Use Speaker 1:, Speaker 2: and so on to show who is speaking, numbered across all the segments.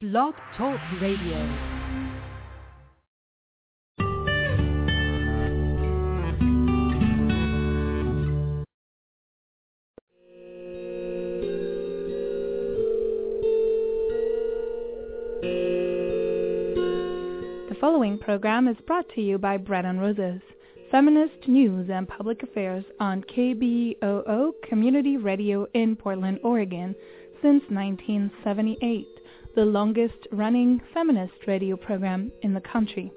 Speaker 1: Blog Talk Radio.
Speaker 2: The following program is brought to you by Bread and Roses, feminist news and public affairs on KBOO Community Radio in Portland, Oregon since 1978 the longest running feminist radio program in the country.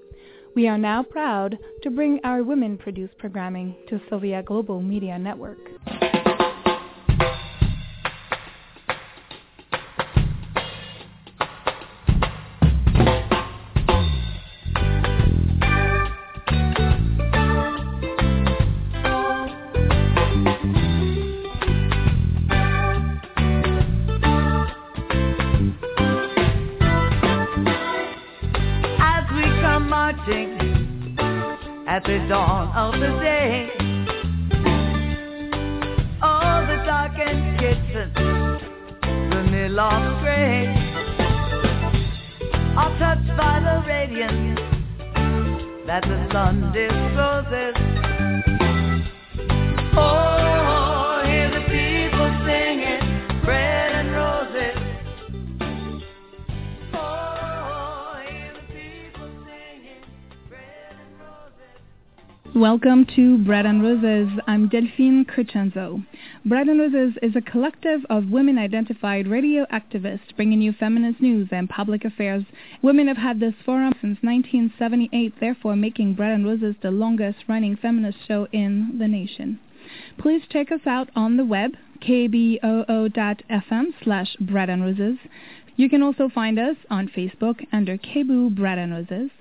Speaker 2: We are now proud to bring our women produced programming to Sylvia Global Media Network.
Speaker 3: The Milloff gray, are touched by the radiance that the sun discloses. Oh,
Speaker 2: Welcome to Bread and Roses. I'm Delphine Criscenzo. Bread and Roses is a collective of women-identified radio activists bringing you feminist news and public affairs. Women have had this forum since 1978, therefore making Bread and Roses the longest-running feminist show in the nation. Please check us out on the web, kboo.fm slash bread and roses. You can also find us on Facebook under KBOO Bread and Roses.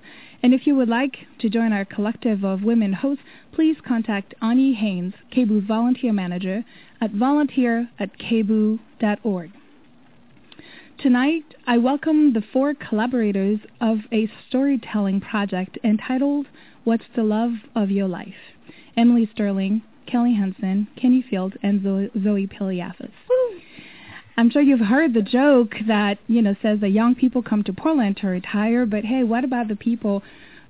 Speaker 2: And if you would like to join our collective of women hosts, please contact Ani Haynes, KBOO's volunteer manager, at volunteer at kboo.org. Tonight, I welcome the four collaborators of a storytelling project entitled What's the Love of Your Life? Emily Sterling, Kelly Hansen, Kenny Field, and Zoe Pilliafas. I'm sure you've heard the joke that, you know, says that young people come to Portland to retire, but hey, what about the people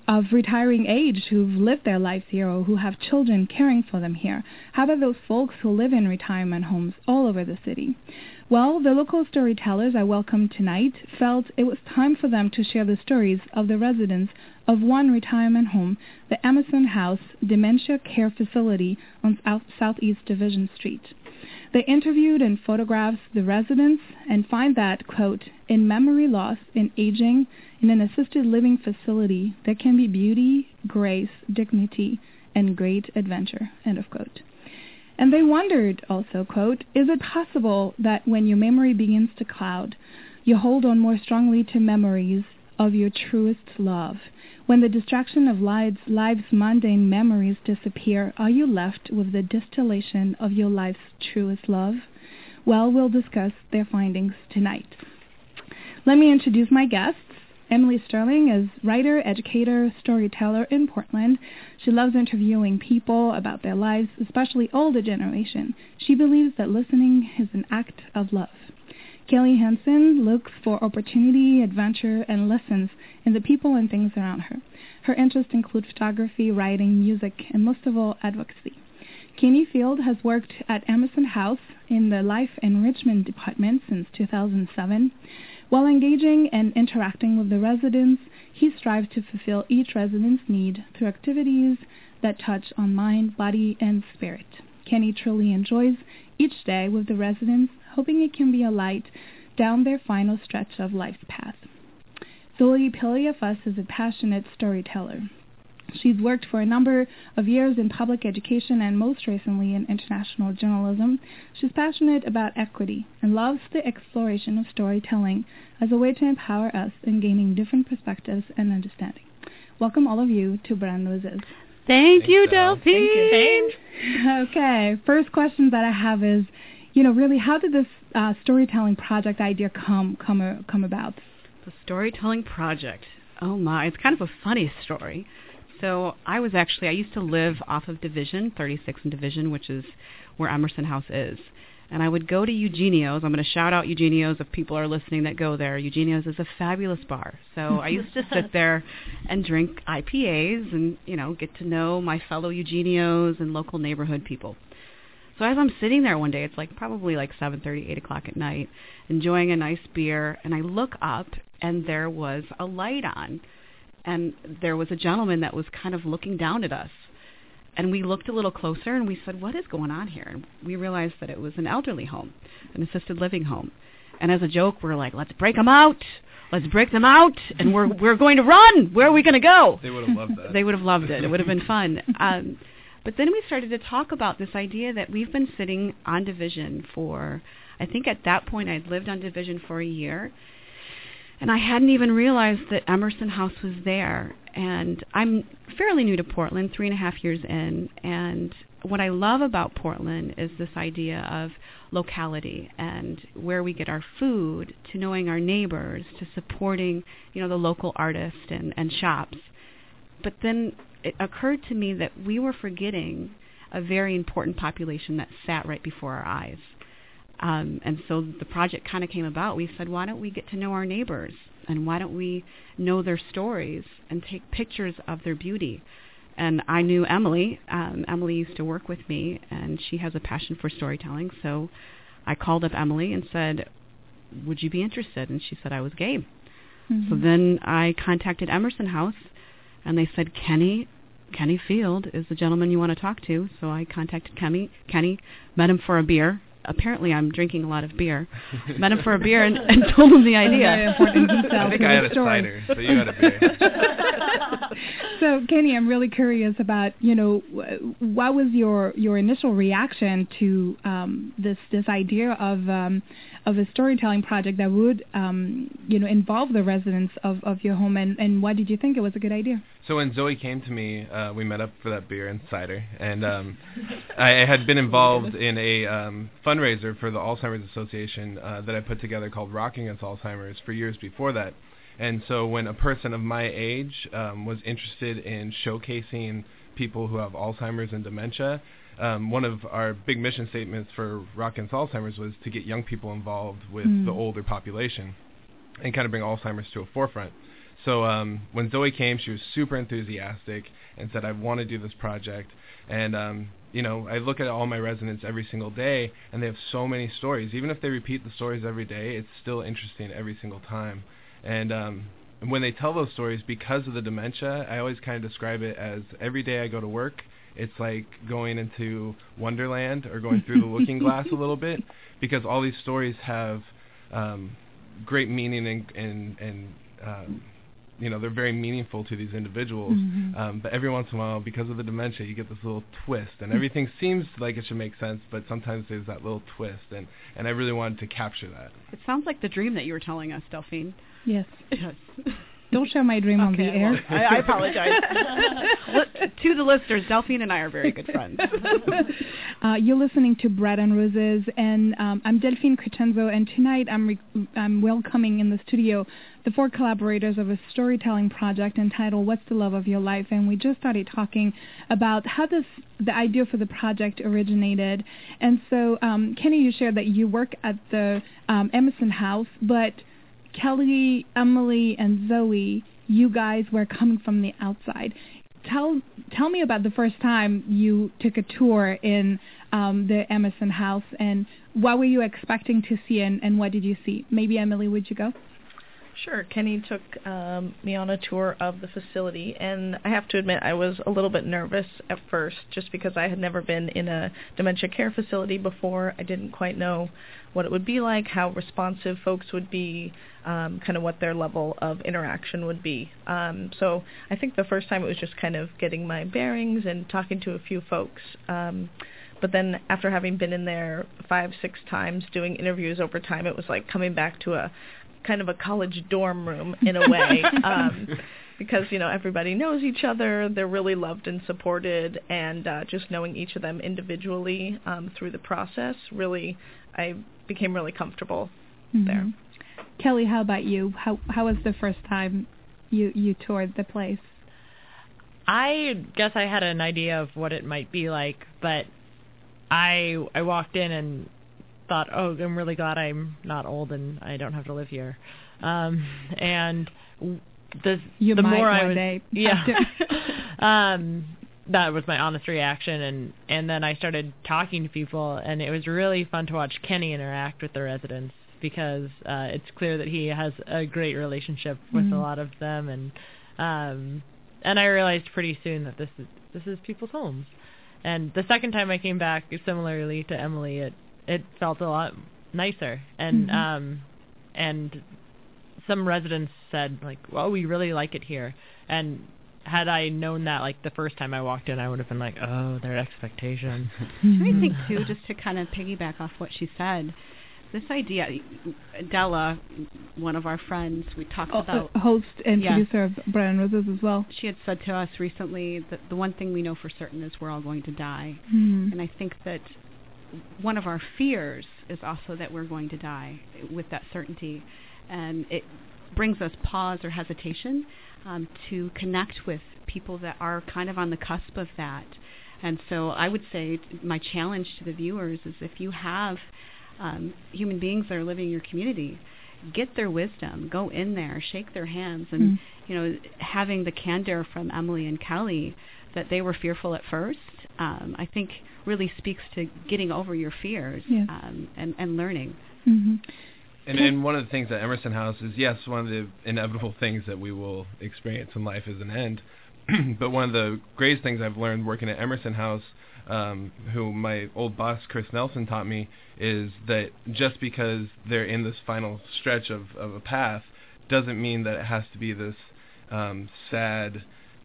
Speaker 2: of retiring age who've lived their lives here or who have children caring for them here? How about those folks who live in retirement homes all over the city? Well, the local storytellers I welcomed tonight felt it was time for them to share the stories of the residents of one retirement home, the Emerson House Dementia Care Facility on South, Southeast Division Street. They interviewed and photographed the residents and find that, quote, in memory loss, in aging, in an assisted living facility, there can be beauty, grace, dignity, and great adventure, end of quote. And they wondered also, quote, is it possible that when your memory begins to cloud, you hold on more strongly to memories of your truest love? When the distraction of life's, life's mundane memories disappear, are you left with the distillation of your life's truest love? Well, we'll discuss their findings tonight. Let me introduce my guests. Emily Sterling is writer, educator, storyteller in Portland. She loves interviewing people about their lives, especially older generation. She believes that listening is an act of love. Kelly Hansen looks for opportunity, adventure, and lessons in the people and things around her. Her interests include photography, writing, music, and most of all, advocacy. Kenny Field has worked at Emerson House in the Life Enrichment Department since 2007. While engaging and interacting with the residents, he strives to fulfill each resident's need through activities that touch on mind, body, and spirit. Kenny truly enjoys each day with the residents, hoping it can be a light down their final stretch of life's path. Zoe Pilliafas is a passionate storyteller. She's worked for a number of years in public education and most recently in international journalism. She's passionate about equity and loves the exploration of storytelling as a way to empower us in gaining different perspectives and understanding. Welcome all of you to Brand Roses.
Speaker 4: Thank you,
Speaker 5: Del.
Speaker 4: Delphine.
Speaker 2: Okay, first question that I have is, you know, really, how did this uh, storytelling project idea come come uh, come about?
Speaker 4: The storytelling project. Oh my, it's kind of a funny story. So I was actually I used to live off of Division, 36 and Division, which is where Emerson House is. And I would go to Eugenio's. I'm going to shout out Eugenio's if people are listening that go there. Eugenio's is a fabulous bar. So I used to sit there and drink IPAs and, you know, get to know my fellow Eugenio's and local neighborhood people. So as I'm sitting there one day, it's like probably like 7:30, 8 o'clock at night, enjoying a nice beer, and I look up and there was a light on, and there was a gentleman that was kind of looking down at us. And we looked a little closer and we said, "What is going on here?" And we realized that it was an elderly home, an assisted living home. And as a joke, we're like, "Let's break them out." Let's break them out, and we're we're going to run. Where are we going to go?
Speaker 5: They would have loved that.
Speaker 4: they would have loved it. It would have been fun. Um, but then we started to talk about this idea that we've been sitting on division for, I think at that point I'd lived on division for a year. And I hadn't even realized that Emerson House was there. And I'm fairly new to Portland, three and a half years in. And what I love about Portland is this idea of locality and where we get our food, to knowing our neighbors, to supporting, you know, the local artists and, and shops. But then it occurred to me that we were forgetting a very important population that sat right before our eyes. Um, and so the project kind of came about. We said, why don't we get to know our neighbors? And why don't we know their stories and take pictures of their beauty? And I knew Emily. Um, Emily used to work with me, and she has a passion for storytelling. So I called up Emily and said, would you be interested? And she said I was game. Mm-hmm. So then I contacted Emerson House, and they said, Kenny, Kenny Field is the gentleman you want to talk to. So I contacted Kenny, Kenny, met him for a beer, apparently I'm drinking a lot of beer. Met him for a beer and, and told him the idea.
Speaker 5: I think I had a cider, so you had a beer.
Speaker 2: so Kenny, I'm really curious about you know what was your your initial reaction to um, this this idea of um, of a storytelling project that would um, you know involve the residents of, of your home, and, and why did you think it was a good idea?
Speaker 5: So when Zoe came to me, uh, we met up for that beer and cider, and um, I had been involved in a um, fundraiser for the Alzheimer's Association uh, that I put together called Rocking Against Alzheimer's for years before that. And so when a person of my age um, was interested in showcasing people who have Alzheimer's and dementia, um, one of our big mission statements for Rock Against Alzheimer's was to get young people involved with mm. the older population and kind of bring Alzheimer's to a forefront. So um, when Zoe came, she was super enthusiastic and said, "I want to do this project." And um, you know, I look at all my residents every single day, and they have so many stories. Even if they repeat the stories every day, it's still interesting every single time. And um, when they tell those stories, because of the dementia, I always kind of describe it as every day I go to work, it's like going into Wonderland or going through the looking glass a little bit, because all these stories have um, great meaning and and, and um, you know they're very meaningful to these individuals. Mm-hmm. Um, but every once in a while, because of the dementia, you get this little twist, and everything seems like it should make sense, but sometimes there's that little twist, and and I really wanted to capture that.
Speaker 4: It sounds like the dream that you were telling us, Delphine.
Speaker 2: Yes.
Speaker 4: Yes.
Speaker 2: Don't share my dream
Speaker 4: okay,
Speaker 2: on the air.
Speaker 4: Well, I, I apologize. to the listeners, Delphine and I are very good friends.
Speaker 2: uh, you're listening to Bread and Roses, and um, I'm Delphine Criscenzo, and tonight I'm, re- I'm welcoming in the studio the four collaborators of a storytelling project entitled What's the Love of Your Life? And we just started talking about how this the idea for the project originated. And so, um, Kenny, you shared that you work at the um, Emerson House, but Kelly, Emily, and Zoe, you guys were coming from the outside. Tell tell me about the first time you took a tour in um, the Emerson House, and what were you expecting to see, and, and what did you see? Maybe Emily, would you go?
Speaker 6: Sure. Kenny took um, me on a tour of the facility, and I have to admit I was a little bit nervous at first, just because I had never been in a dementia care facility before. I didn't quite know what it would be like, how responsive folks would be, um, kind of what their level of interaction would be. Um, so I think the first time it was just kind of getting my bearings and talking to a few folks. Um, but then after having been in there five, six times doing interviews over time, it was like coming back to a kind of a college dorm room in a way. um, because you know everybody knows each other, they're really loved and supported, and uh, just knowing each of them individually um, through the process, really, I became really comfortable mm-hmm. there.
Speaker 2: Kelly, how about you? How how was the first time you you toured the place?
Speaker 7: I guess I had an idea of what it might be like, but I I walked in and thought, oh, I'm really glad I'm not old and I don't have to live here. Um, and the
Speaker 2: You
Speaker 7: the more I was,
Speaker 2: day
Speaker 7: yeah, um, that was my honest reaction, and and then I started talking to people, and it was really fun to watch Kenny interact with the residents because uh, it's clear that he has a great relationship with
Speaker 2: Mhm.
Speaker 7: a lot of them, and um, and I realized pretty soon that this is this is people's homes. And the second time I came back, similarly to Emily, it it felt a lot nicer, and
Speaker 2: Mhm.
Speaker 7: um, and some residents said like, "Well, we really like it here," and had I known that like the first time I walked in, I would have been like, "Oh, their expectations."
Speaker 2: Mm-hmm.
Speaker 4: I think too, just to kind of piggyback off what she said, this idea, Della, one of our friends, we talked
Speaker 2: Oh,
Speaker 4: about.
Speaker 2: uh, host and
Speaker 4: Yeah.
Speaker 2: producer of Bread and Roses as well.
Speaker 4: She had said to us recently that the one thing we know for certain is we're all going to die,
Speaker 2: Mhm.
Speaker 4: and I think that one of our fears is also that we're going to die with that certainty, and it brings us pause or hesitation um, to connect with people that are kind of on the cusp of that. And so I would say t- my challenge to the viewers is if you have um, human beings that are living in your community, get their wisdom, go in there, shake their hands, and
Speaker 2: Mm.
Speaker 4: you know having the candor from Emily and Kelly that they were fearful at first, um, I think really speaks to getting over your fears
Speaker 2: Yes.
Speaker 4: um, and, and learning.
Speaker 2: hmm
Speaker 5: And, and one of the things at Emerson House is yes, one of the inevitable things that we will experience in life is an end. but one of the greatest things I've learned working at Emerson House, um, who my old boss Chris Nelson taught me, is that just because they're in this final stretch of, of a path, doesn't mean that it has to be this um, sad,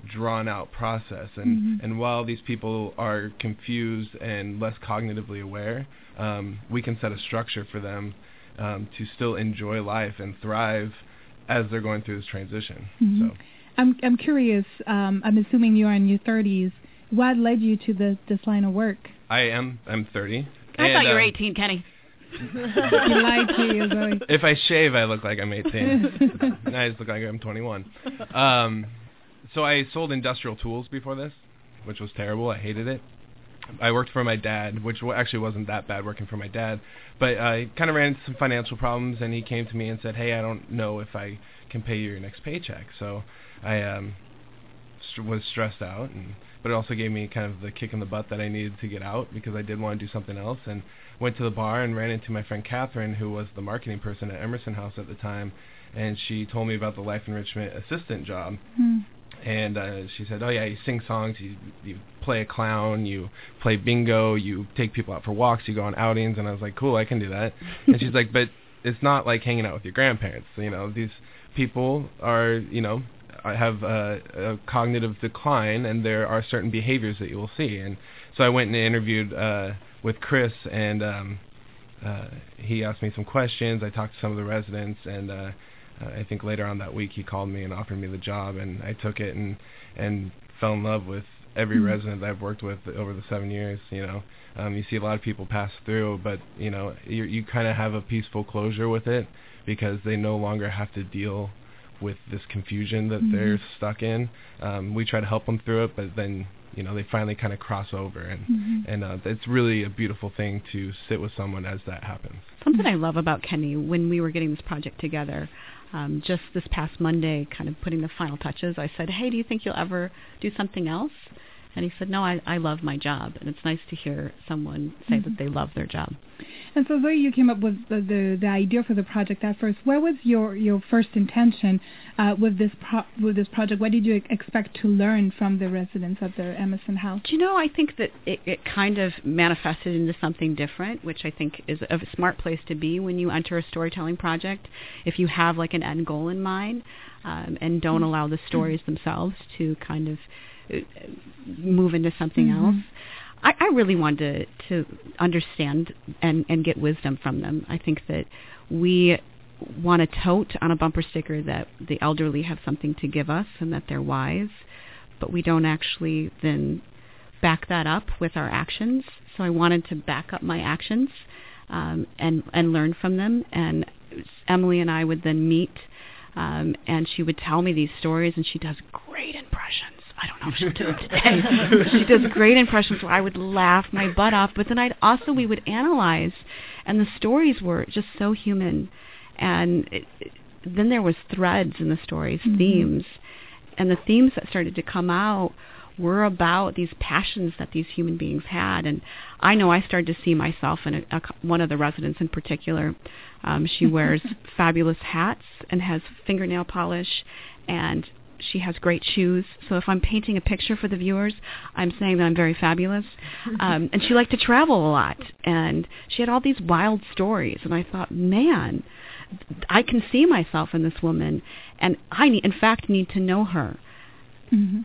Speaker 5: drawn out process. And
Speaker 2: Mhm.
Speaker 5: and while these people are confused and less cognitively aware, um, we can set a structure for them um, to still enjoy life and thrive as they're going through this transition.
Speaker 2: Mhm.
Speaker 5: So
Speaker 2: I'm I'm curious. Um, I'm assuming you're in your 30s. What led you to the, this line of work?
Speaker 5: I am I'm 30.
Speaker 4: I
Speaker 5: and,
Speaker 4: thought you were
Speaker 5: um,
Speaker 4: 18, Kenny.
Speaker 2: you lied to you, Zoe.
Speaker 5: If I shave, I look like I'm 18. and I just look like I'm 21. Um, so I sold industrial tools before this, which was terrible. I hated it. I worked for my dad, which actually wasn't that bad working for my dad, but I kind of ran into some financial problems, and he came to me and said, "Hey, I don't know if I can pay you your next paycheck." So I um, st- was stressed out, and but it also gave me kind of the kick in the butt that I needed to get out because I did want to do something else, and went to the bar and ran into my friend Catherine, who was the marketing person at Emerson House at the time, and she told me about the life enrichment assistant job
Speaker 2: Hmm.
Speaker 5: And uh, she said, "Oh yeah, you sing songs, you you play a clown, you play bingo, you take people out for walks, you go on outings." And I was like, "Cool, I can do that." and she's like, "But it's not like hanging out with your grandparents. You know, these people are, you know, have a, a cognitive decline, and there are certain behaviors that you will see." And so I went and interviewed uh, with Chris, and um, uh, he asked me some questions. I talked to some of the residents, and uh, uh, I think later on that week he called me and offered me the job, and I took it and and fell in love with every
Speaker 2: Mhm.
Speaker 5: resident that I've worked with over the seven years. You know, um, you see a lot of people pass through, but you know, you you kind of have a peaceful closure with it because they no longer have to deal with this confusion that
Speaker 2: Mhm.
Speaker 5: they're stuck in. Um, we try to help them through it, but then you know they finally kind of cross over, and
Speaker 2: Mhm.
Speaker 5: and uh, it's really a beautiful thing to sit with someone as that happens.
Speaker 4: Something I love about Kenny when we were getting this project together, um, just this past Monday, kind of putting the final touches, I said, Hey, do you think you'll ever do something else? And he said, No, I, I love my job. And it's nice to hear someone say
Speaker 2: Mhm.
Speaker 4: that they love their job.
Speaker 2: And so, Zoe, you came up with the, the, the idea for the project at first. What was your, your first intention uh, with this pro- with this project? What did you expect to learn from the residents of the Emerson House?
Speaker 4: Do you know, I think that it, it kind of manifested into something different, which I think is a smart place to be when you enter a storytelling project. If you have like an end goal in mind um, and don't allow the stories themselves to kind of move into something
Speaker 2: Mhm.
Speaker 4: else. I, I really wanted to, to understand and, and get wisdom from them. I think that we want to tote on a bumper sticker that the elderly have something to give us and that they're wise, but we don't actually then back that up with our actions. So I wanted to back up my actions um, and and learn from them. And Emily and I would then meet, um, and she would tell me these stories, and she does great impressions. I don't know if she'll do it today. she does great impressions where I would laugh my butt off. But then I'd also we would analyze and the stories were just so human. And it, it, then there was threads in the stories,
Speaker 2: Mhm.
Speaker 4: themes, and the themes that started to come out were about these passions that these human beings had. And I know I started to see myself in a, a, one of the residents in particular. Um, she wears fabulous hats and has fingernail polish, and she has great shoes. So if I'm painting a picture for the viewers, I'm saying that I'm very fabulous. Um, and she liked to travel a lot, and she had all these wild stories. And I thought, man, I can see myself in this woman, and I, need, in fact, need to know her.
Speaker 2: hmm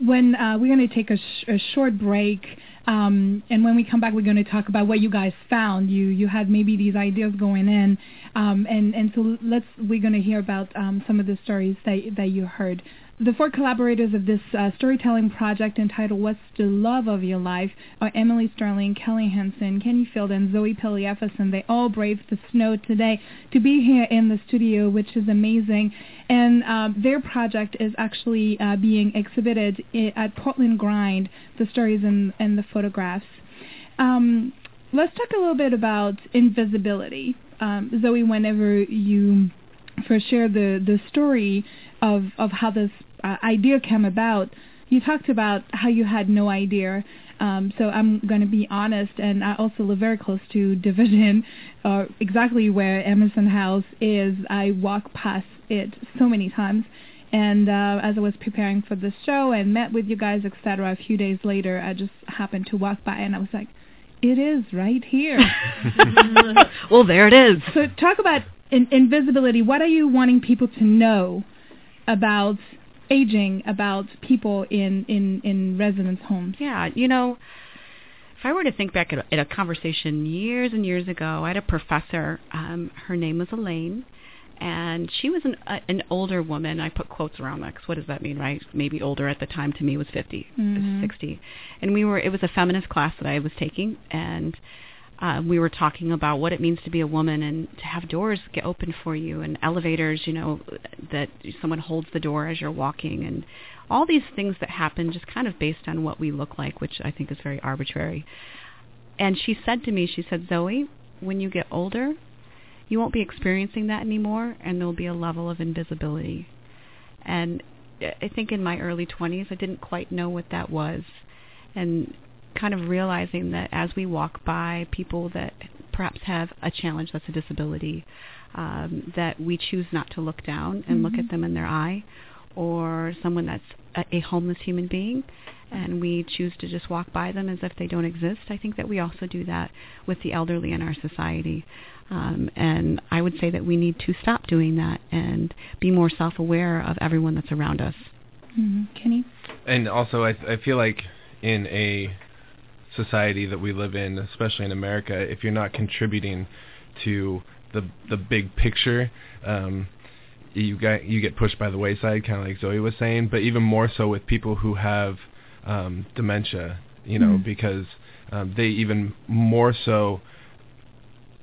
Speaker 2: When uh, we're going to take a, sh- a short break, um, and when we come back, we're going to talk about what you guys found. You you had maybe these ideas going in, um, and and so let's we're going to hear about um, some of the stories that that you heard. The four collaborators of this uh, storytelling project entitled What's the Love of Your Life are Emily Sterling, Kelly Hansen, Kenny Field, and Zoe Pilliafas. They all braved the snow today to be here in the studio, which is amazing. And um, their project is actually uh, being exhibited at Portland Grind, the stories and, and the photographs. Um, let's talk a little bit about invisibility. Um, Zoe, whenever you first shared the, the story of, of how this uh, idea came about, you talked about how you had no idea. Um, so I'm going to be honest, and I also live very close to Division, uh, exactly where Emerson House is. I walk past it so many times. And uh, as I was preparing for the show and met with you guys, etc., a few days later, I just happened to walk by, and I was like, "It is right here."
Speaker 4: well, there it is.
Speaker 2: So talk about in- invisibility. What are you wanting people to know about aging, about people in, in, in residence homes?
Speaker 4: Yeah, you know, if I were to think back at a, at a conversation years and years ago, I had a professor. Um, her name was Elaine, and she was an uh, an older woman. I put quotes around that because what does that mean, right? Maybe older at the time to me was 50,
Speaker 2: Mhm.
Speaker 4: 60, and we were. It was a feminist class that I was taking, and uh, we were talking about what it means to be a woman and to have doors get open for you and elevators, you know, that someone holds the door as you're walking and all these things that happen just kind of based on what we look like, which I think is very arbitrary. And she said to me, she said, Zoe, when you get older, you won't be experiencing that anymore and there'll be a level of invisibility. And I think in my early 20s, I didn't quite know what that was. And kind of realizing that as we walk by people that perhaps have a challenge that's a disability, um, that we choose not to look down and look
Speaker 2: Mhm.
Speaker 4: at them in their eye, or someone that's a, a homeless human being, and we choose to just walk by them as if they don't exist. I think that we also do that with the elderly in our society. Um, and I would say that we need to stop doing that and be more self-aware of everyone that's around us.
Speaker 2: hmm Kenny?
Speaker 5: and also I I feel like in a society that we live in, especially in America, if you're not contributing to the the big picture, um, you get you get pushed by the wayside, kind of like Zoe was saying. But even more so with people who have um, dementia, you know,
Speaker 2: Mm.
Speaker 5: because um, they even more so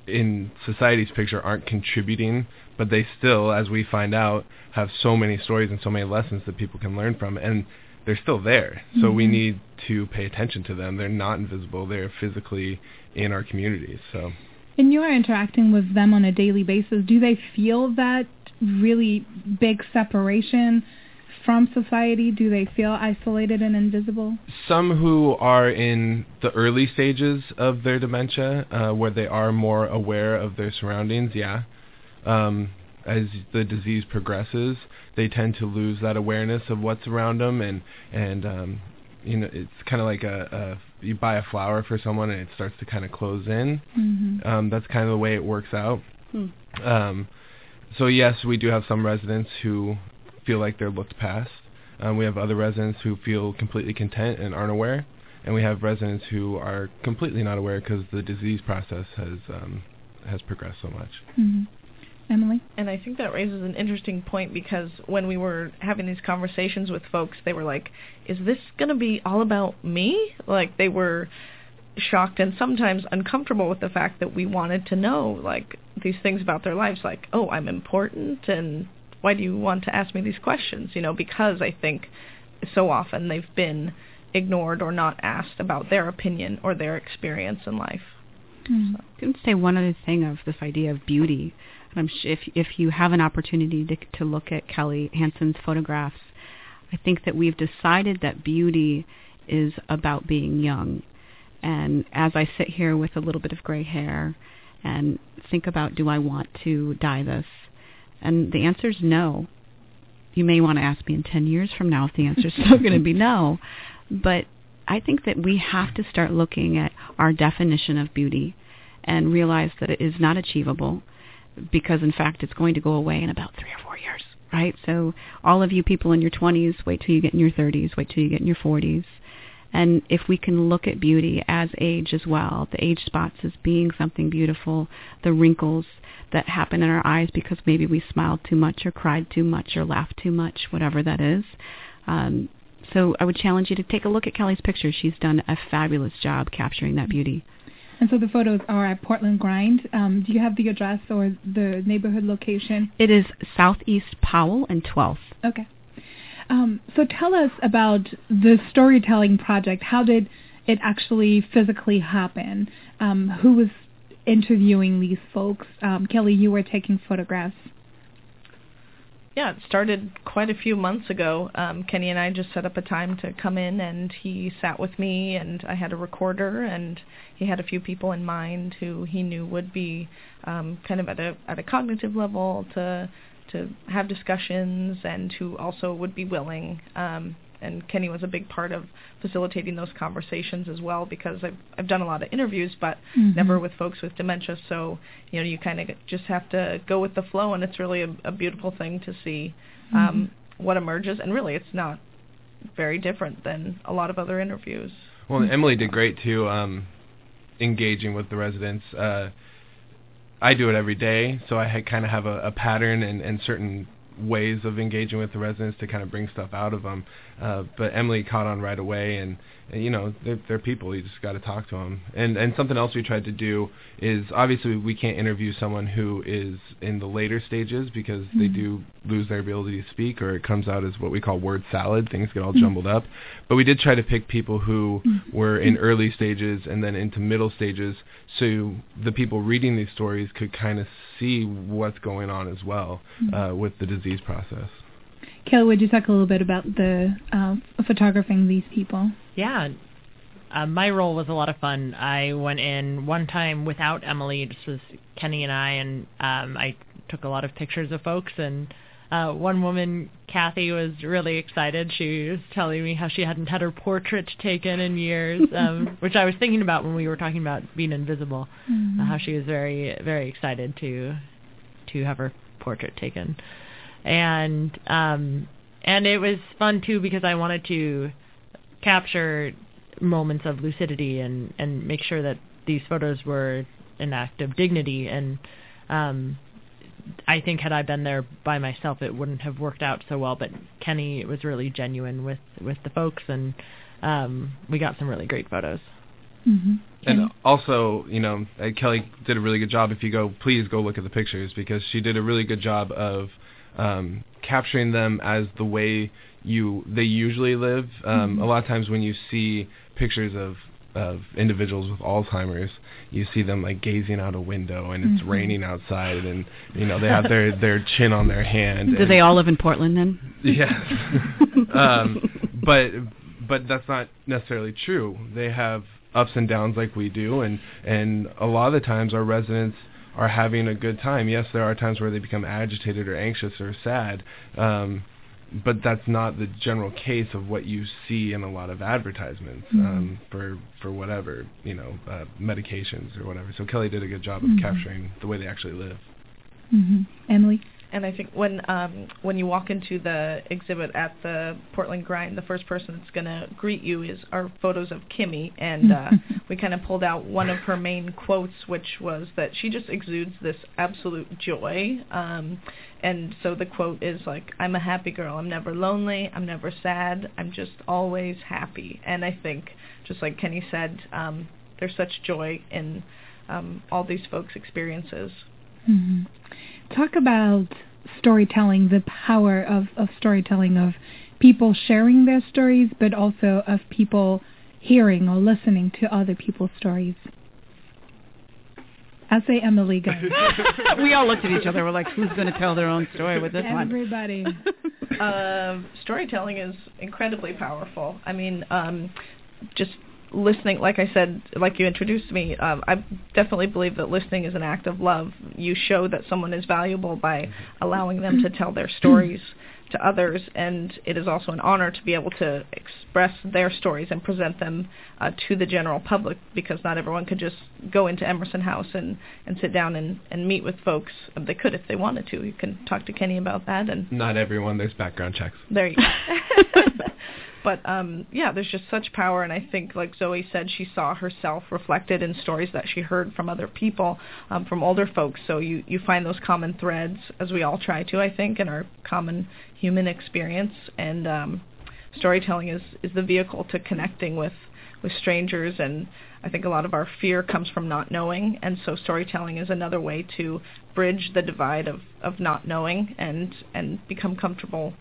Speaker 5: in society's picture aren't contributing, but they still, as we find out, have so many stories and so many lessons that people can learn from, and they're still there. So we
Speaker 2: Mhm.
Speaker 5: need to pay attention to them. They're not invisible; they're physically in our communities. So
Speaker 2: And you are interacting with them on a daily basis. Do they feel that really big separation from society? Do they feel isolated and invisible?
Speaker 5: some who are in the early stages of their dementia, uh, where they are more aware of their surroundings, yeah. Um, as the disease progresses, they tend to lose that awareness of what's around them, and and um, you know, it's kind of like a, a you buy a flower for someone and it starts to kind of close in.
Speaker 2: Mm-hmm.
Speaker 5: Um, that's kind of the way it works out.
Speaker 4: Hmm.
Speaker 5: Um, so yes, we do have some residents who feel like they're looked past. Um, we have other residents who feel completely content and aren't aware, and we have residents who are completely not aware because the disease process has um, has progressed so much.
Speaker 2: hmm Emily?
Speaker 6: And I think that raises an interesting point because when we were having these conversations with folks, they were like, "Is this going to be all about me?" Like they were shocked and sometimes uncomfortable with the fact that we wanted to know like these things about their lives like, "Oh, I'm important and why do you want to ask me these questions?" You know, because I think so often they've been ignored or not asked about their opinion or their experience in life.
Speaker 2: Mm.
Speaker 6: So.
Speaker 4: I can say one other thing of this idea of beauty. If if you have an opportunity to to look at Kelly Hansen's photographs, I think that we've decided that beauty is about being young. And as I sit here with a little bit of gray hair and think about do I want to dye this? And the answer is no. You may want to ask me in 10 years from now if the answer is still going to be no. But I think that we have to start looking at our definition of beauty and realize that it is not achievable because in fact it's going to go away in about three or four years, right? So all of you people in your 20s, wait till you get in your 30s, wait till you get in your 40s. And if we can look at beauty as age as well, the age spots as being something beautiful, the wrinkles that happen in our eyes because maybe we smiled too much or cried too much or laughed too much, whatever that is. Um, so I would challenge you to take a look at Kelly's pictures. She's done a fabulous job capturing that beauty.
Speaker 2: And so the photos are at Portland Grind. Um, do you have the address or the neighborhood location?
Speaker 4: It is Southeast Powell and 12th.
Speaker 2: Okay. Um, so tell us about the storytelling project. How did it actually physically happen? Um, who was interviewing these folks? Um, Kelly, you were taking photographs.
Speaker 6: Yeah, it started quite a few months ago. Um, Kenny and I just set up a time to come in, and he sat with me, and I had a recorder, and he had a few people in mind who he knew would be um, kind of at a at a cognitive level to to have discussions, and who also would be willing. Um, and Kenny was a big part of facilitating those conversations as well because I've I've done a lot of interviews but
Speaker 2: Mhm.
Speaker 6: never with folks with dementia so you know you kind of just have to go with the flow and it's really a, a beautiful thing to see um, what emerges and really it's not very different than a lot of other interviews.
Speaker 5: Well, and Emily did great too, um, engaging with the residents. Uh, I do it every day, so I kind of have a, a pattern and, and certain ways of engaging with the residents to kind of bring stuff out of them. Uh, but Emily caught on right away, and, and you know they're, they're people. You just got to talk to them. And and something else we tried to do is obviously we can't interview someone who is in the later stages because they do lose their ability to speak, or it comes out as what we call word salad. Things get all jumbled up. But we did try to pick people who were in early stages and then into middle stages, so the people reading these stories could kind of see what's going on as well uh, with the disease process.
Speaker 2: Kelly, would you talk a little bit about the uh, photographing these people?
Speaker 7: Yeah. Uh, my role was a lot of fun. I went in one time without Emily, just was Kenny and I, and um, I took a lot of pictures of folks. And uh, one woman, Kathy, was really excited. She was telling me how she hadn't had her portrait taken in years, um, which I was thinking about when we were talking about being invisible. Uh, how she was very, very excited to to have her portrait taken and um and it was fun too because I wanted to capture moments of lucidity and and make sure that these photos were an act of dignity and um I think had I been there by myself it wouldn't have worked out so well but Kenny was really genuine with with the folks and um we got some really great photos
Speaker 2: Mm-hmm.
Speaker 5: And also, you know, uh, Kelly did a really good job. If you go, please go look at the pictures because she did a really good job of um, capturing them as the way you they usually live. Um,
Speaker 2: Mhm.
Speaker 5: A lot of times when you see pictures of of individuals with Alzheimer's, you see them like gazing out a window and it's
Speaker 2: Mhm.
Speaker 5: raining outside, and you know they have their their chin on their hand.
Speaker 4: Do they all live in Portland then?
Speaker 5: Yes. um, but but that's not necessarily true. They have ups and downs like we do, and and a lot of the times our residents are having a good time. Yes, there are times where they become agitated or anxious or sad. Um, but that's not the general case of what you see in a lot of advertisements um, for for whatever you know uh, medications or whatever. So Kelly did a good job of
Speaker 2: Mhm.
Speaker 5: capturing the way they actually live.
Speaker 2: Mm-hmm. Emily?
Speaker 6: And I think when um, when you walk into the exhibit at the Portland Grind, the first person that's going to greet you is our photos of Kimmy, and uh, we kind of pulled out one of her main quotes, which was that she just exudes this absolute joy. Um, and so the quote is like, "I'm a happy girl. I'm never lonely. I'm never sad. I'm just always happy." And I think, just like Kenny said, um, there's such joy in um, all these folks' experiences.
Speaker 2: hmm Talk about storytelling, the power of, of storytelling, of people sharing their stories, but also of people hearing or listening to other people's stories. I say Emily go.
Speaker 4: we all looked at each other. We're like, who's going to tell their own story with this one?
Speaker 2: Everybody.
Speaker 6: uh, storytelling is incredibly powerful. I mean, um, just listening, like I said, like you introduced me, um, I definitely believe that listening is an act of love. You show that someone is valuable by allowing them to tell their stories to others, and it is also an honor to be able to express their stories and present them uh, to the general public because not everyone could just go into Emerson House and, and sit down and, and meet with folks. They could if they wanted to. You can talk to Kenny about that. and
Speaker 5: Not everyone. There's background checks.
Speaker 6: There you go. but um yeah there's just such power and i think like zoe said she saw herself reflected in stories that she heard from other people um from older folks. So you you find those common threads as we all try to i think in our common human experience. And um storytelling is is the vehicle to connecting with with strangers. And I think a lot of our fear comes from not knowing. And so storytelling is another way to bridge the divide of of not knowing and and become comfortable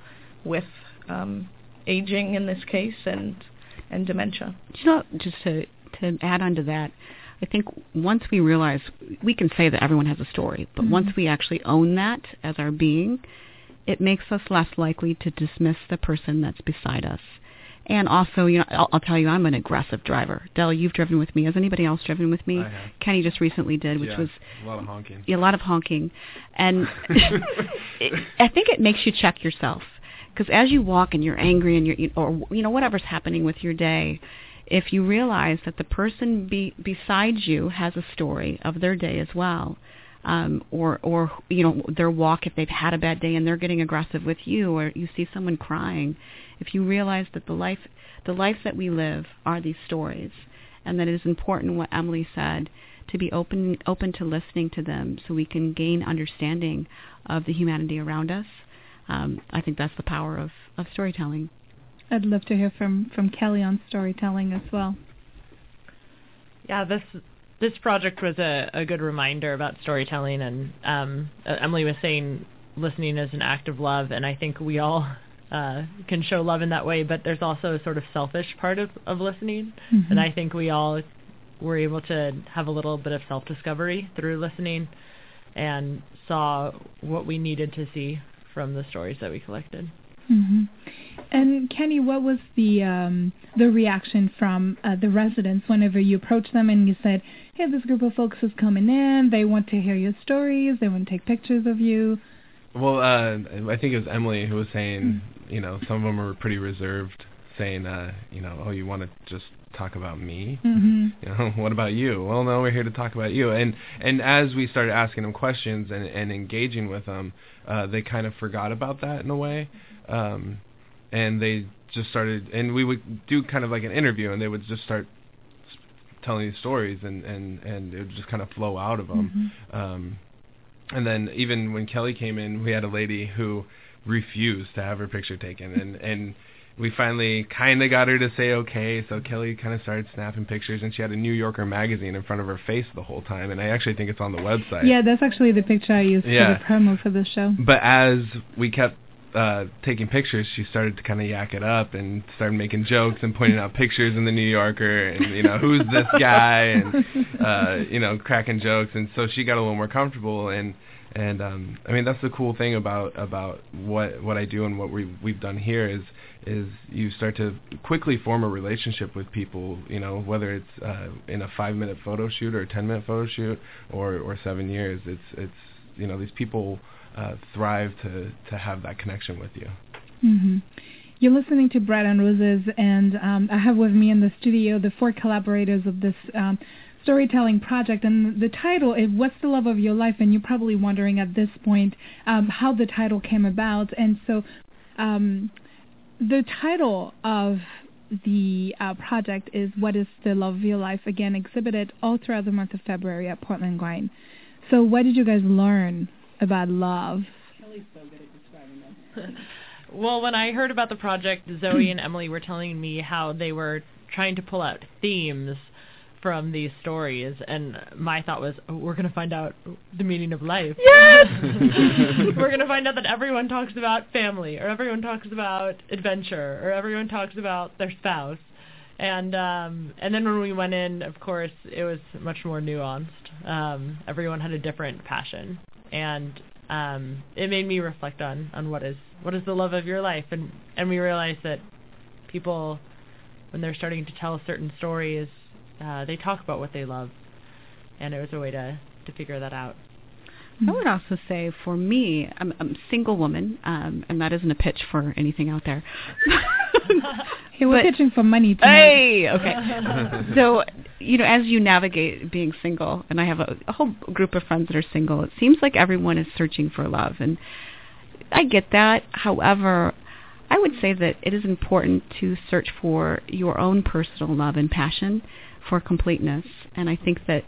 Speaker 6: with um aging in this case and and dementia.
Speaker 4: You know, just to to add on to that, I think once we realize we can say that everyone has a story, but
Speaker 2: Mhm.
Speaker 4: once we actually own that as our being, it makes us less likely to dismiss the person that's beside us. And also, you know, I'll, I'll tell you, I'm an aggressive driver. Dell, you've driven with me. Has anybody else driven with me?
Speaker 5: I have.
Speaker 4: Kenny just recently did, which
Speaker 5: Yeah,
Speaker 4: was
Speaker 5: a lot of honking.
Speaker 4: a lot of honking, and it, I think it makes you check yourself because as you walk and you're angry and you're you- or you know whatever's happening with your day, if you realize that the person be, beside you has a story of their day as well, um, or or you know their walk if they've had a bad day and they're getting aggressive with you, or you see someone crying, if you realize that the life the life that we live are these stories, and that it is important what Emily said to be open open to listening to them so we can gain understanding of the humanity around us. Um, I think that's the power of, of storytelling.
Speaker 2: I'd love to hear from from Kelly on storytelling as well.
Speaker 7: Yeah, this this project was a, a good reminder about storytelling, and um, uh, Emily was saying listening is an act of love, and I think we all uh, can show love in that way. But there's also a sort of selfish part of, of listening,
Speaker 2: Mhm.
Speaker 7: and I think we all were able to have a little bit of self discovery through listening, and saw what we needed to see from the stories that we collected.
Speaker 2: hmm And Kenny, what was the um, the reaction from uh, the residents whenever you approached them and you said, "Hey, this group of folks is coming in. They want to hear your stories. They want to take pictures of you."
Speaker 5: Well, uh, I think it was Emily who was saying,
Speaker 2: Hmm.
Speaker 5: you know, some of them were pretty reserved, saying, uh, you know, oh, you want to just talk about me?
Speaker 2: hmm
Speaker 5: You know, what about you? Well, no, we're here to talk about you. And and as we started asking them questions and and engaging with them, uh, they kind of forgot about that in a way, um, and they just started. And we would do kind of like an interview, and they would just start telling these stories, and and and it would just kind of flow out of them.
Speaker 2: Mhm.
Speaker 5: Um, and then even when Kelly came in, we had a lady who refused to have her picture taken, and and we finally kind of got her to say okay. So Kelly kind of started snapping pictures, and she had a New Yorker magazine in front of her face the whole time. And I actually think it's on the website.
Speaker 2: Yeah, that's actually the picture I used
Speaker 5: Yeah.
Speaker 2: for the promo for the show.
Speaker 5: But as we kept uh taking pictures, she started to kind of yak it up and started making jokes and pointing out pictures in the New Yorker and you know who's this guy and uh you know cracking jokes and so she got a little more comfortable and and um I mean that's the cool thing about about what what I do and what we we've done here is is you start to quickly form a relationship with people, you know, whether it's uh, in a five minute photo shoot or a ten minute photo shoot or or seven years. It's it's you know these people uh, thrive to to have that connection with you.
Speaker 2: hmm You're listening to Bread and Roses, and um, I have with me in the studio the four collaborators of this um, storytelling project. And the title is "What's the Love of Your Life?" And you're probably wondering at this point um, how the title came about. And so, um, the title of the uh, project is "What Is the Love of Your Life?" Again, exhibited all throughout the month of February at Portland Grind. So, what did you guys learn about love?
Speaker 7: Well, when I heard about the project, Zoe and Emily were telling me how they were trying to pull out themes from these stories, and my thought was, oh, we're going to find out the meaning of life.
Speaker 2: Yes!
Speaker 7: we're going to find out that everyone talks about family, or everyone talks about adventure, or everyone talks about their spouse. and um, and then when we went in, of course, it was much more nuanced. Um, everyone had a different passion, and um, it made me reflect on on what is what is the love of your life, and and we realized that people, when they're starting to tell certain stories, uh, they talk about what they love, and it was a way to to figure that out.
Speaker 4: I would also say for me, I'm, I'm a single woman, um, and that isn't a pitch for anything out there.
Speaker 2: Hey, we're
Speaker 4: But-
Speaker 2: pitching for money tonight.
Speaker 4: Hey, okay. so, you know, as you navigate being single, and I have a, a whole group of friends that are single, it seems like everyone is searching for love, and I get that. However, I would say that it is important to search for your own personal love and passion for completeness, and I think that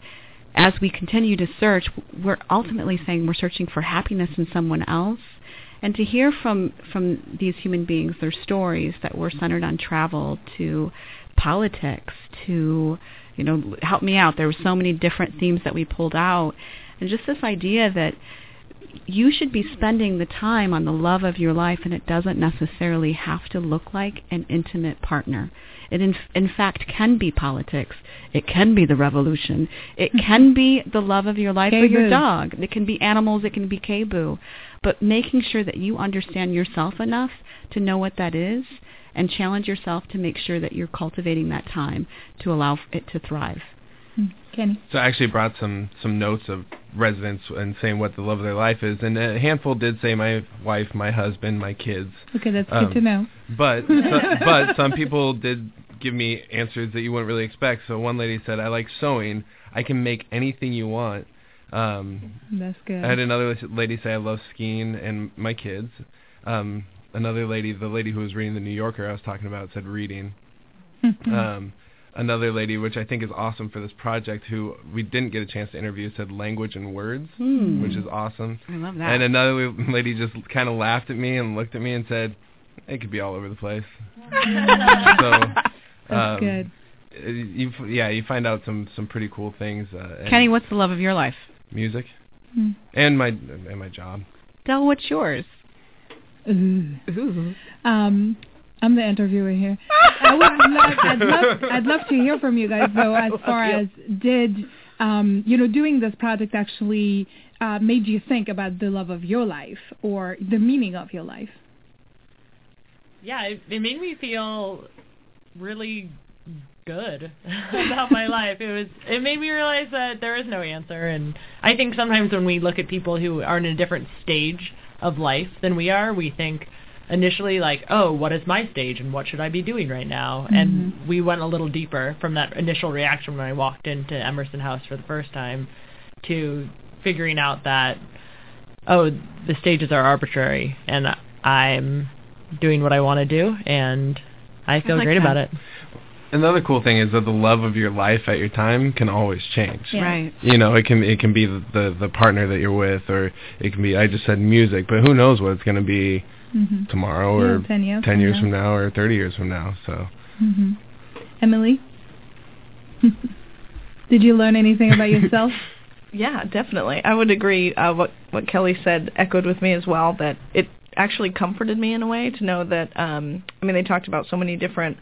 Speaker 4: as we continue to search, we're ultimately saying we're searching for happiness in someone else. And to hear from, from these human beings, their stories that were centered on travel to politics to, you know, help me out. There were so many different themes that we pulled out. And just this idea that you should be spending the time on the love of your life and it doesn't necessarily have to look like an intimate partner. It in, in fact can be politics. It can be the revolution. It can be the love of your life or your dog. It can be animals. It can be KBOO. But making sure that you understand yourself enough to know what that is and challenge yourself to make sure that you're cultivating that time to allow it to thrive.
Speaker 2: Kenny.
Speaker 5: So I actually brought some some notes of residents and saying what the love of their life is, and a handful did say my wife, my husband, my kids.
Speaker 2: Okay, that's
Speaker 5: Um,
Speaker 2: good to know.
Speaker 5: But so, but some people did give me answers that you wouldn't really expect. So one lady said, "I like sewing. I can make anything you want." Um,
Speaker 2: That's good.
Speaker 5: I had another lady say, "I love skiing and my kids." Um, another lady, the lady who was reading the New Yorker I was talking about, said reading. Um, another lady, which I think is awesome for this project, who we didn't get a chance to interview, said language and words,
Speaker 4: Hmm.
Speaker 5: which is awesome.
Speaker 4: I love that.
Speaker 5: And another lady just kind of laughed at me and looked at me and said, "It could be all over the place." so,
Speaker 2: That's
Speaker 5: um,
Speaker 2: good.
Speaker 5: You, yeah, you find out some some pretty cool things. Uh,
Speaker 4: Kenny, what's the love of your life?
Speaker 5: music
Speaker 2: Mm.
Speaker 5: and my and my job.
Speaker 4: Del, what's yours?
Speaker 2: Ooh.
Speaker 4: Ooh.
Speaker 2: Um, I'm the interviewer here. I would love, I'd love, I'd love to hear from you guys though, as far as did, um, you know, doing this project actually uh, made you think about the love of your life or the meaning of your life.
Speaker 7: yeah, it, it made me feel really good about my life. It was it made me realize that there is no answer and I think sometimes when we look at people who are in a different stage of life than we are, we think initially like, "Oh, what is my stage and what should I be doing right now?" And mm-hmm. we went a little deeper from that initial reaction when I walked into Emerson House for the first time to figuring out that oh, the stages are arbitrary and I'm doing what I want to do and I feel
Speaker 4: like
Speaker 7: great
Speaker 4: that.
Speaker 7: about it.
Speaker 5: Another cool thing is that the love of your life at your time can always change.
Speaker 2: Yeah.
Speaker 4: Right.
Speaker 5: You know, it can it can be the, the the partner that you're with, or it can be I just said music, but who knows what it's going to be
Speaker 2: Mm-hmm.
Speaker 5: tomorrow, or
Speaker 2: Yeah, 10 years
Speaker 5: 10
Speaker 2: from
Speaker 5: years
Speaker 2: now.
Speaker 5: from now, or 30 years from now. So
Speaker 2: hmm Emily, did you learn anything about yourself?
Speaker 6: Yeah, definitely. I would agree. Uh, what what Kelly said echoed with me as well. That it actually comforted me in a way to know that. Um, I mean, they talked about so many different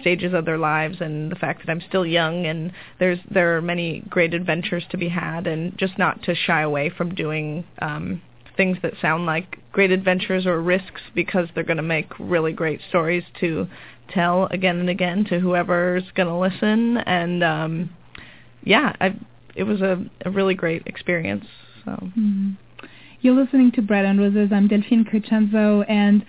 Speaker 6: stages of their lives and the fact that I'm still young and there's there are many great adventures to be had and just not to shy away from doing um, things that sound like great adventures or risks because they're going to make really great stories to tell again and again to whoever's going to listen and um, yeah, I it was a, a really great experience. So
Speaker 2: Mhm. You're listening to Bread and Roses. I'm Delphine Criscenzo, and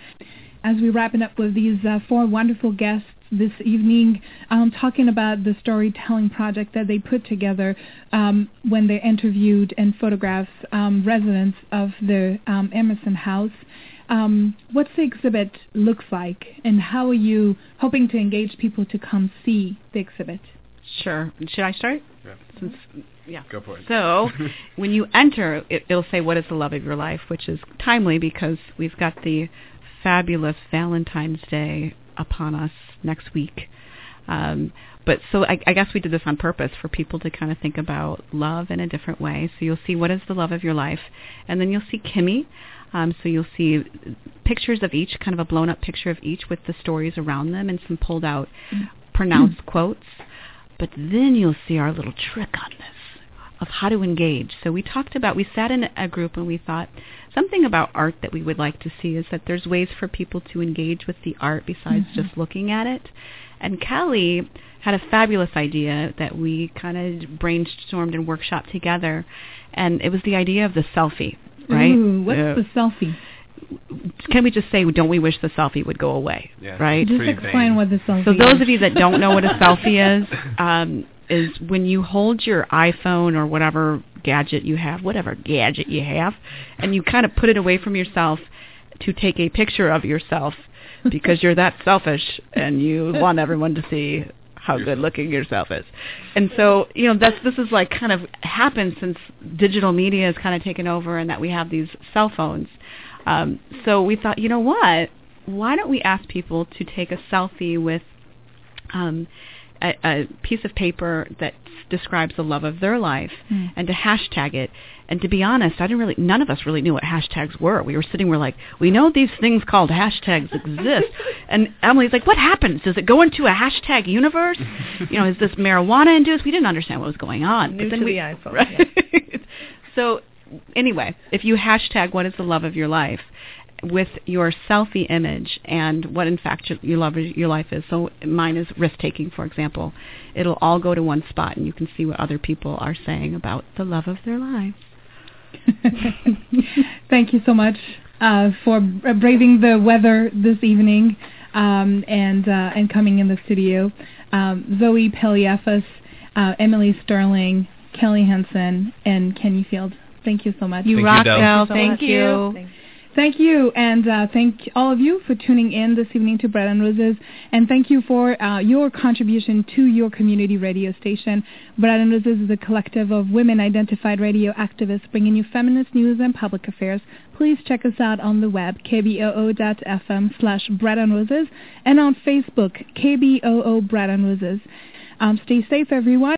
Speaker 2: as we wrap it up with these uh, four wonderful guests this evening, um, talking about the storytelling project that they put together um, when they interviewed and photographed um, residents of the um, Emerson House. Um, what's the exhibit looks like, and how are you hoping to engage people to come see the exhibit?
Speaker 4: Sure. Should I start?
Speaker 5: Yeah.
Speaker 4: Since yeah.
Speaker 5: go for it.
Speaker 4: So, when you enter, it, it'll say, "What is the love of your life?" which is timely because we've got the fabulous Valentine's Day upon us next week. Um, but so I, I guess we did this on purpose for people to kind of think about love in a different way. So you'll see what is the love of your life, and then you'll see Kimmy. Um, so you'll see pictures of each, kind of a blown up picture of each with the stories around them and some pulled out pronounced quotes. But then you'll see our little trick on this of how to engage. So we talked about, we sat in a group and we thought something about art that we would like to see is that there's ways for people to engage with the art besides
Speaker 2: Mm-hmm.
Speaker 4: just looking at it. And Kelly had a fabulous idea that we kind of brainstormed and workshopped together. And it was the idea of the selfie, right?
Speaker 2: Ooh, what's
Speaker 5: Yeah.
Speaker 2: the selfie?
Speaker 4: Can we just say, don't we wish the selfie would go away,
Speaker 5: Yeah.
Speaker 4: right?
Speaker 2: Just
Speaker 5: pretty
Speaker 2: explain
Speaker 5: vain.
Speaker 2: what the selfie is.
Speaker 4: So
Speaker 2: is.
Speaker 4: those of you that don't know what a selfie is, um, is when you hold your iPhone or whatever gadget you have, whatever gadget you have, and you kind of put it away from yourself to take a picture of yourself because you're that selfish and you want everyone to see how good looking yourself is. And so, you know, that's this is like kind of happened since digital media has kind of taken over and that we have these cell phones. Um, so we thought, you know what? Why don't we ask people to take a selfie with um, a, a piece of paper that describes the love of their life
Speaker 2: Hmm.
Speaker 4: and to hashtag it. And to be honest, I didn't really, none of us really knew what hashtags were. We were sitting, we're like, we know these things called hashtags exist. and Emily's like, what happens? Does it go into a hashtag universe? you know, is this marijuana induced? We didn't understand what was going on.
Speaker 6: New
Speaker 4: but then
Speaker 6: to
Speaker 4: we,
Speaker 6: the iPhone,
Speaker 4: Right. so anyway, if you hashtag what is the love of your life with your selfie image and what in fact your, your love your life is. So mine is risk taking, for example. It'll all go to one spot and you can see what other people are saying about the love of their lives.
Speaker 2: Thank you so much uh, for braving the weather this evening um, and uh, and coming in the studio. Um, Zoe Pilliafas, uh, Emily Sterling, Kelly Hansen, and Kenny Field. Thank you so much.
Speaker 4: You
Speaker 5: Thank you,
Speaker 4: rock,
Speaker 5: Del.
Speaker 4: Del.
Speaker 6: so
Speaker 4: Thank
Speaker 6: much.
Speaker 4: you.
Speaker 2: Thank you, and uh, thank all of you for tuning in this evening to Bread and Roses, and thank you for uh, your contribution to your community radio station. Bread and Roses is a collective of women-identified radio activists bringing you feminist news and public affairs. Please check us out on the web, kboo.fm slash Bread and Roses, and on Facebook, KBOO Bread and Roses. Um, stay safe, everyone.